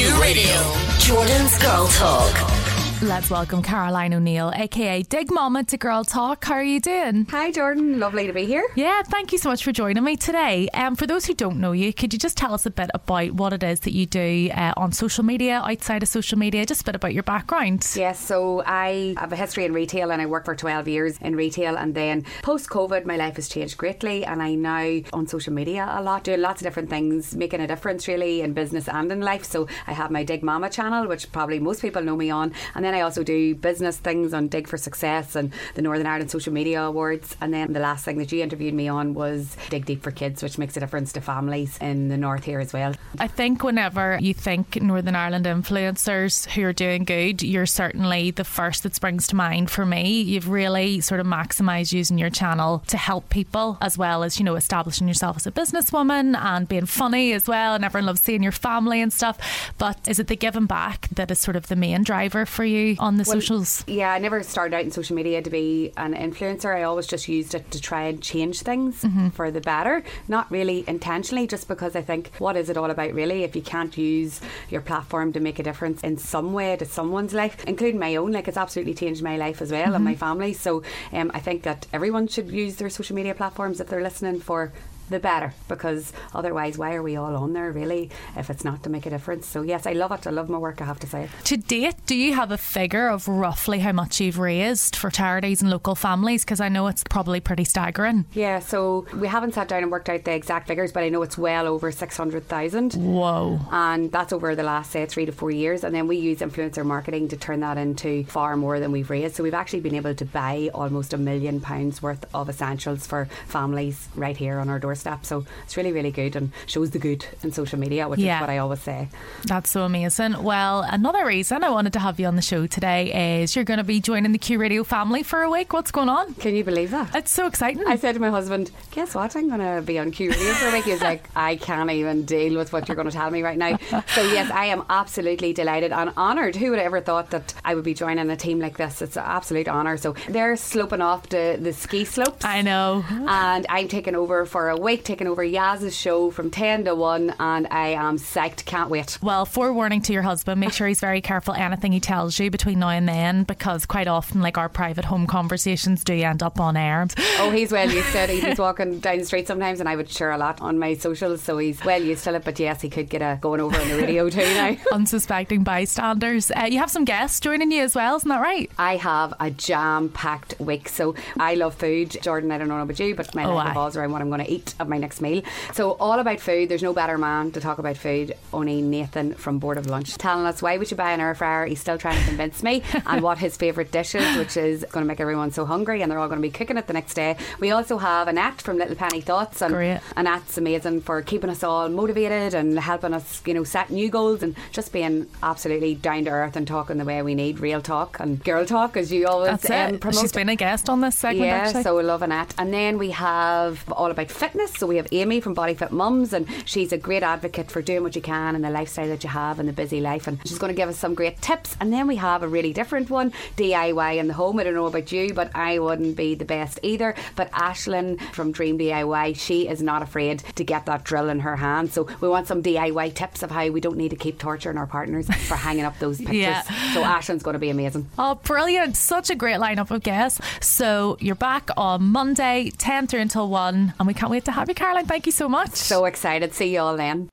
Q Radio. Jordan's Girl Talk. Let's welcome Caroline O'Neill, aka Digg Mama, to Girl Talk. How are you doing? Hi, Jordan. Lovely to be here. Yeah, thank you so much for joining me today. Um, for those who don't know you, could you just tell us a bit about what it is that you do uh, on social media, outside of social media, just a bit about your background? Yes, so I have a history in retail and I worked for 12 years in retail. And then post COVID, my life has changed greatly. And I now on social media a lot, doing lots of different things, making a difference really in business and in life. So I have my Digg Mama channel, which probably most people know me on. And then I also do business things on Digg for Success and the Northern Ireland Social Media Awards. And then the last thing that you interviewed me on was Digg Deep for Kids, which makes a difference to families in the north here as well. I think whenever you think Northern Ireland influencers who are doing good, you're certainly the first that springs to mind for me. You've really sort of maximised using your channel to help people as well as, you know, establishing yourself as a businesswoman and being funny as well. And everyone loves seeing your family and stuff. But is it the giving back that is sort of the main driver for you on the Well, socials? Yeah, I never started out in social media to be an influencer. I always just used it to try and change things Mm-hmm. for the better. Not really intentionally, just because I think what is it all about really if you can't use your platform to make a difference in some way to someone's life, including my own. Like it's absolutely changed my life as well Mm-hmm. and my family. So um, I think that everyone should use their social media platforms if they're listening for the better because otherwise why are we all on there really if it's not to make a difference so yes I love it I love my work I have to say To date, do you have a figure of roughly how much you've raised for charities and local families? Because I know it's probably pretty staggering. Yeah, so we haven't sat down and worked out the exact figures, but I know it's well over 600,000. Whoa. And that's over the last, say, three to four years. And then we use influencer marketing to turn that into far more than we've raised. So we've actually been able to buy almost a million pounds worth of essentials for families right here on our doorstep. So it's really, really good and shows the good in social media, which Yeah. is what I always say. That's so amazing. Well, another reason I wanted to have you on the show today is you're going to be joining the Q Radio family for a week. What's going on? Can you believe that? It's so exciting. I said to my husband, "Guess what? I'm going to be on Q Radio for a week." He was like, "I can't even deal with what you're going to tell me right now." So yes, I am absolutely delighted and honoured. Who would have ever thought that I would be joining a team like this? It's an absolute honour. So they're sloping off the the ski slopes. I know. And I'm taking over for a week, taking over Yaz's show from 10 to 1, and I am psyched. Can't wait. Well, forewarning to your husband, make sure he's very careful anything he tells you between now and then because quite often, like our private home conversations do end up on air. Oh, he's well used to it. He's walking down the street sometimes, and I would share a lot on my socials, so he's well used to it. But yes, he could get a going over on the radio too now. Unsuspecting bystanders. Uh, you have some guests joining you as well, isn't that right? I have a jam packed week. So I love food. Jordan, I don't know about you, but my Oh, life revolves around what I'm going to eat at my next meal. So all about food. There's no better man to talk about food. Only Nathan from Bored of Lunch telling us why we should buy an air fryer. He's still trying to convince me and what his favourite dish is, which is going to make everyone so hungry and they're all going to be cooking it the next day. We also have Annette from Little Penny Thoughts and Great. Annette's amazing for keeping us all motivated and helping us, you know, set new goals and just being absolutely down to earth and talking the way we need, real talk and girl talk, as you always um, promote. She's been a guest on this segment, yeah, actually. so we love Annette. And then we have all about fitness. So we have Amy from Body Fit Mums, and she's a great advocate for doing what you can and the lifestyle that you have and the busy life. And she's going to give us some great tips. And then we have a really different one DIY in the home. I don't know about you, but I wouldn't be the best either. But Ashlyn from Dream DIY, she is not afraid to get that drill in her hand. So we want some DIY tips of how we don't need to keep torturing our partners for hanging up those pictures. Yeah. So Ashlyn's going to be amazing. Oh, brilliant. Such a great lineup of guests. So you're back on Monday, 10 through until 1, and we can't wait to have you, Caroline. Thank you so much. So excited. See you all then.